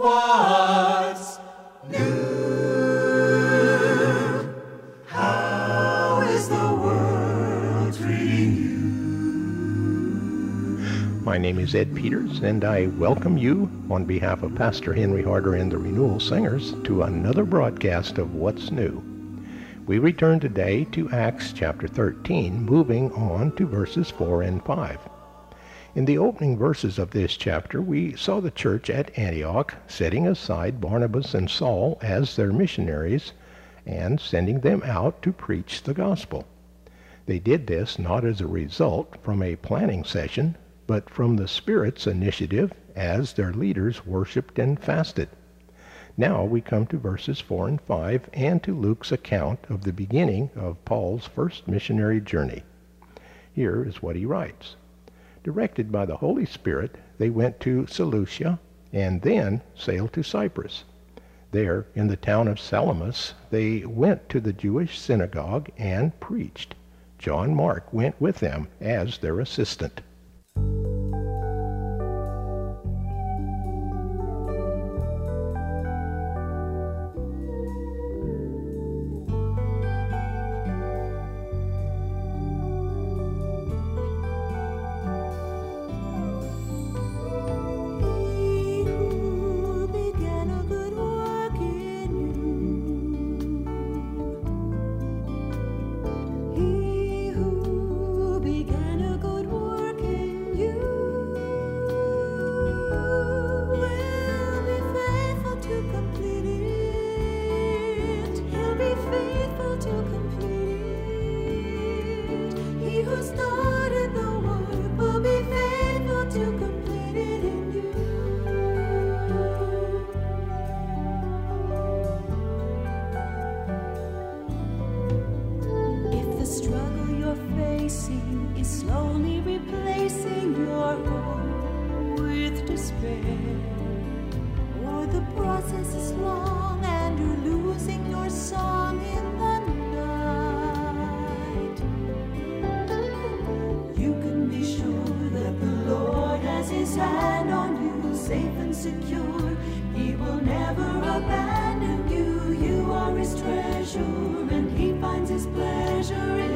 What's new? How is the world treating you? My name is Ed Peters, and I welcome you, on behalf of Pastor Henry Harder and the Renewal Singers, to another broadcast of What's New. We return today to Acts chapter 13, moving on to verses 4 and 5. In the opening verses of this chapter, we saw the church at Antioch setting aside Barnabas and Saul as their missionaries and sending them out to preach the gospel. They did this not as a result from a planning session, but from the Spirit's initiative as their leaders worshiped and fasted. Now we come to verses 4 and 5 and to Luke's account of the beginning of Paul's first missionary journey. Here is what he writes. Directed by the Holy Spirit, they went to Seleucia and then sailed to Cyprus. There, in the town of Salamis, they went to the Jewish synagogue and preached. John Mark went with them as their assistant. Despair, or the process is long and you're losing your song in the night, you can be sure that the Lord has His hand on you, safe and secure. He will never abandon you. You are His treasure, and He finds His pleasure in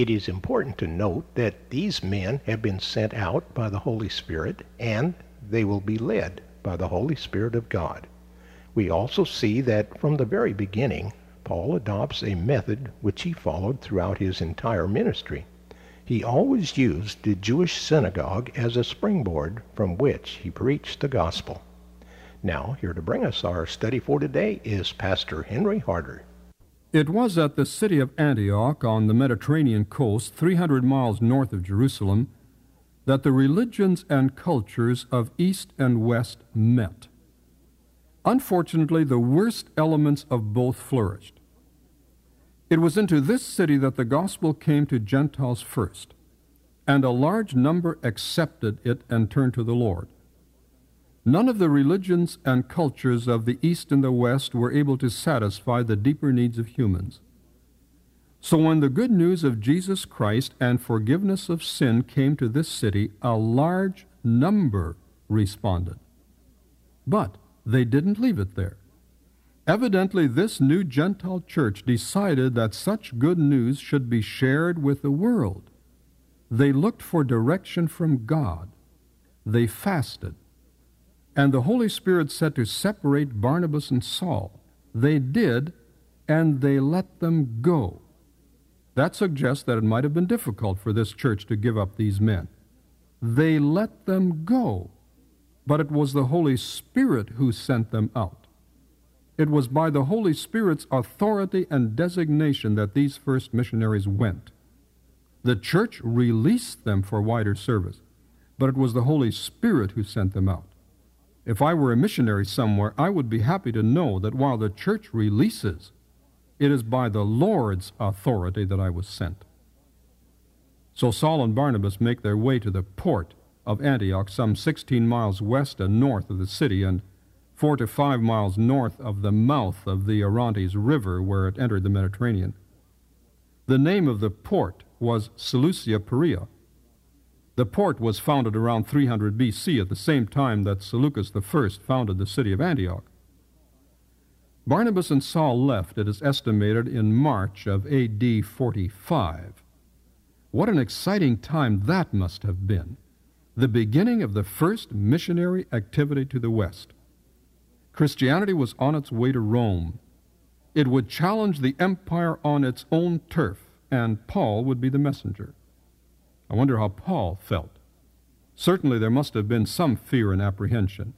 It is important to note that these men have been sent out by the Holy Spirit and they will be led by the Holy Spirit of God. We also see that from the very beginning, Paul adopts a method which he followed throughout his entire ministry. He always used the Jewish synagogue as a springboard from which he preached the gospel. Now, here to bring us our study for today is Pastor Henry Harder. It was at the city of Antioch on the Mediterranean coast, 300 miles north of Jerusalem, that the religions and cultures of East and West met. Unfortunately, the worst elements of both flourished. It was into this city that the gospel came to Gentiles first, and a large number accepted it and turned to the Lord. None of the religions and cultures of the East and the West were able to satisfy the deeper needs of humans. So when the good news of Jesus Christ and forgiveness of sin came to this city, a large number responded. But they didn't leave it there. Evidently, this new Gentile church decided that such good news should be shared with the world. They looked for direction from God. They fasted. And the Holy Spirit said to separate Barnabas and Saul. They did, and they let them go. That suggests that it might have been difficult for this church to give up these men. They let them go, but it was the Holy Spirit who sent them out. It was by the Holy Spirit's authority and designation that these first missionaries went. The church released them for wider service, but it was the Holy Spirit who sent them out. If I were a missionary somewhere, I would be happy to know that while the church releases, it is by the Lord's authority that I was sent. So Saul and Barnabas make their way to the port of Antioch, some 16 miles west and north of the city, and four to five miles north of the mouth of the Orontes River where it entered the Mediterranean. The name of the port was Seleucia Pieria. The port was founded around 300 BC at the same time that Seleucus I founded the city of Antioch. Barnabas and Saul left, it is estimated, in March of AD 45. What an exciting time that must have been! The beginning of the first missionary activity to the West. Christianity was on its way to Rome. It would challenge the empire on its own turf, and Paul would be the messenger. I wonder how Paul felt. Certainly there must have been some fear and apprehension.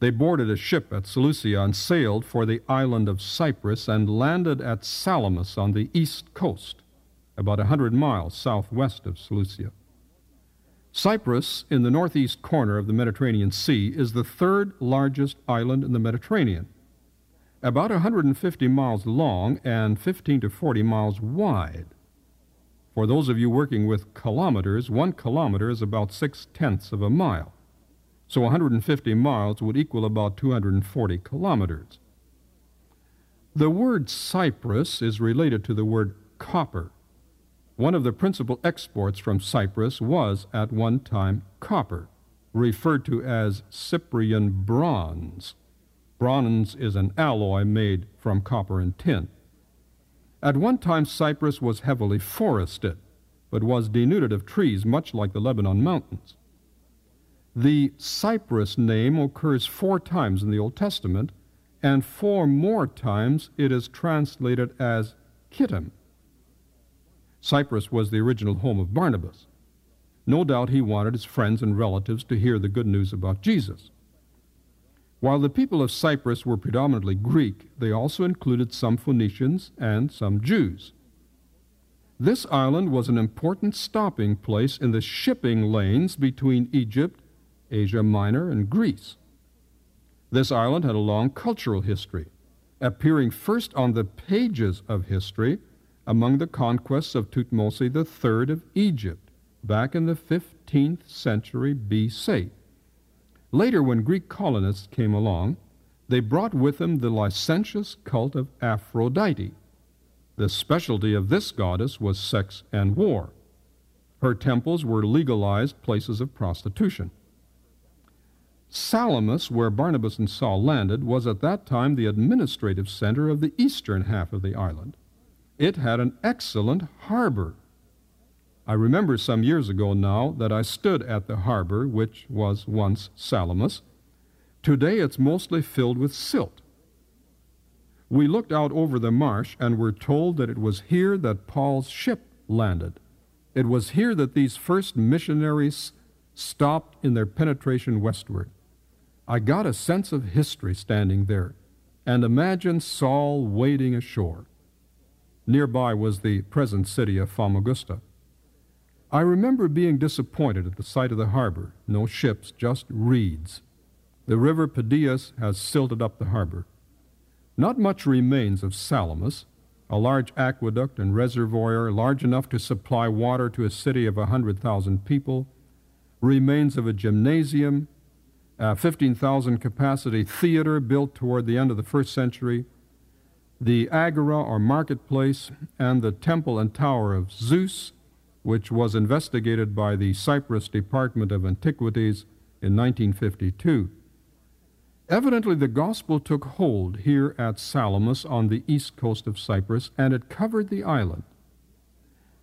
They boarded a ship at Seleucia and sailed for the island of Cyprus and landed at Salamis on the east coast, about a hundred miles southwest of Seleucia. Cyprus, in the northeast corner of the Mediterranean Sea, is the third largest island in the Mediterranean, about 150 miles long and 15 to 40 miles wide. For those of you working with kilometers, one kilometer is about six tenths of a mile. So 150 miles would equal about 240 kilometers. The word Cyprus is related to the word copper. One of the principal exports from Cyprus was at one time copper, referred to as Cyprian bronze. Bronze is an alloy made from copper and tin. At one time, Cyprus was heavily forested, but was denuded of trees, much like the Lebanon mountains. The Cyprus name occurs four times in the Old Testament, and four more times it is translated as Kittim. Cyprus was the original home of Barnabas. No doubt he wanted his friends and relatives to hear the good news about Jesus. While the people of Cyprus were predominantly Greek, they also included some Phoenicians and some Jews. This island was an important stopping place in the shipping lanes between Egypt, Asia Minor, and Greece. This island had a long cultural history, appearing first on the pages of history among the conquests of Thutmose III of Egypt back in the 15th century BC. Later, when Greek colonists came along, they brought with them the licentious cult of Aphrodite. The specialty of this goddess was sex and war. Her temples were legalized places of prostitution. Salamis, where Barnabas and Saul landed, was at that time the administrative center of the eastern half of the island. It had an excellent harbor. I remember some years ago now that I stood at the harbor, which was once Salamis. Today it's mostly filled with silt. We looked out over the marsh and were told that it was here that Paul's ship landed. It was here that these first missionaries stopped in their penetration westward. I got a sense of history standing there and imagined Saul wading ashore. Nearby was the present city of Famagusta. I remember being disappointed at the sight of the harbor. No ships, just reeds. The river Pedias has silted up the harbor. Not much remains of Salamis. a large aqueduct and reservoir large enough to supply water to a city of a 100,000 people, remains of a gymnasium, a 15,000 capacity theater built toward the end of the first century, the agora or marketplace, and the temple and tower of Zeus, which was investigated by the Cyprus Department of Antiquities in 1952. Evidently, the gospel took hold here at Salamis on the east coast of Cyprus, and it covered the island.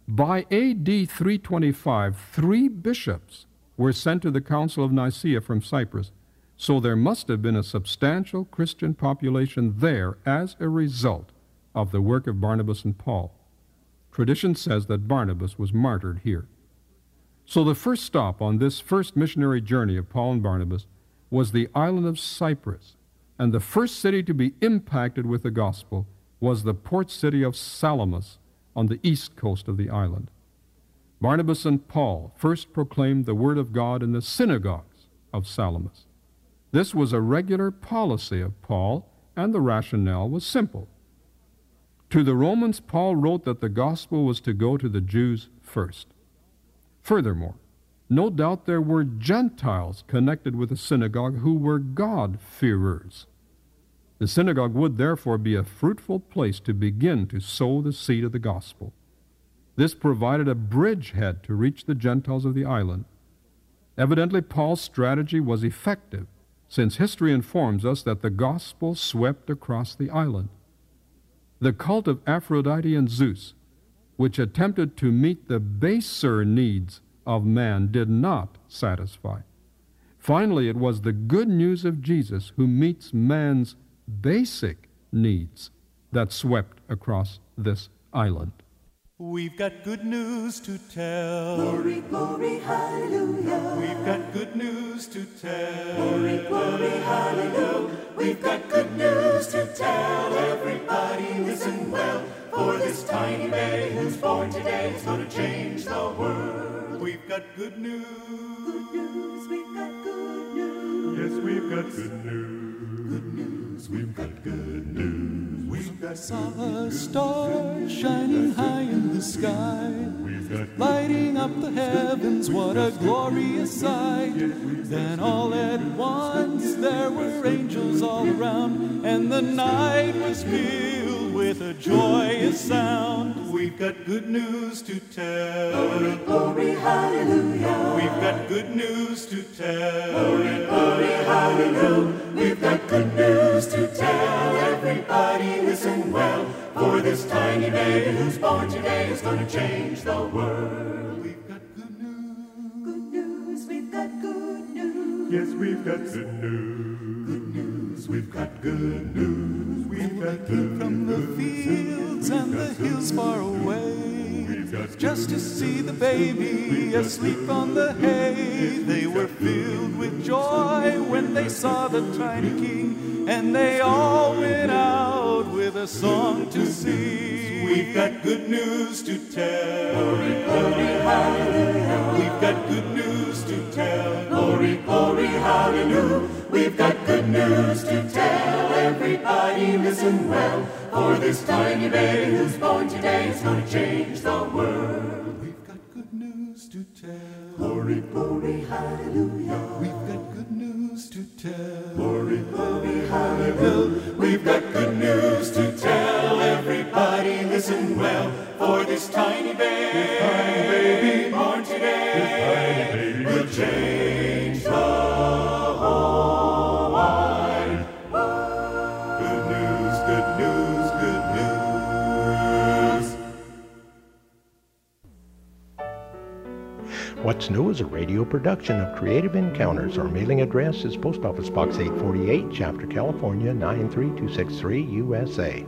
By AD 325, three bishops were sent to the Council of Nicaea from Cyprus, so there must have been a substantial Christian population there as a result of the work of Barnabas and Paul. Tradition says that Barnabas was martyred here. So the first stop on this first missionary journey of Paul and Barnabas was the island of Cyprus, and the first city to be impacted with the gospel was the port city of Salamis on the east coast of the island. Barnabas and Paul first proclaimed the word of God in the synagogues of Salamis. This was a regular policy of Paul, and the rationale was simple. To the Romans, Paul wrote that the gospel was to go to the Jews first. Furthermore, no doubt there were Gentiles connected with the synagogue who were God-fearers. The synagogue would therefore be a fruitful place to begin to sow the seed of the gospel. This provided a bridgehead to reach the Gentiles of the island. Evidently, Paul's strategy was effective, since history informs us that the gospel swept across the island. The cult of Aphrodite and Zeus, which attempted to meet the baser needs of man, did not satisfy. Finally, it was the good news of Jesus who meets man's basic needs that swept across this island. We've got good news to tell. Glory, glory, hallelujah. We've got good news to tell. Glory, glory, hallelujah. We've got good news to tell. Everybody listen well, for this tiny baby who's born today is going to change the world. We've got good news. Good news, we've got good news. Yes, we've got good news. Good news. We've got good news. We've got saw a star shining high in the sky, lighting up the heavens. What a glorious sight! Then all at once there were angels all around, and the night was filled with a joyous sound. We've got good news to tell. Glory, glory, hallelujah. We've got good news to tell. Glory, glory, hallelujah. We've got good news to tell. Everybody listen well, for this tiny baby who's born today is going to change the world. We've got good news. Good news, we've got good news. Yes, we've got good news. Good news. We've got good news. We've got good From the fields and the hills far away, We've got just to see the baby asleep on the hay. They were filled with joy when they saw the tiny king, and they all went out with a song to sing. We've got good news to tell. Glory, glory, hallelujah. We've got good news to tell. Glory, glory, hallelujah. We've got good news to tell. Everybody listen well, for this tiny baby who's born today is going to change the world. We've got good news to tell. Glory, glory, Hallelujah. We've got good news to tell. glory, glory, hallelujah. We've got for this tiny baby, born today will change the whole wide world. Good news, good news, good news. What's New is a radio production of Creative Encounters. Our mailing address is Post Office Box 848, Shafter, California 93263, USA.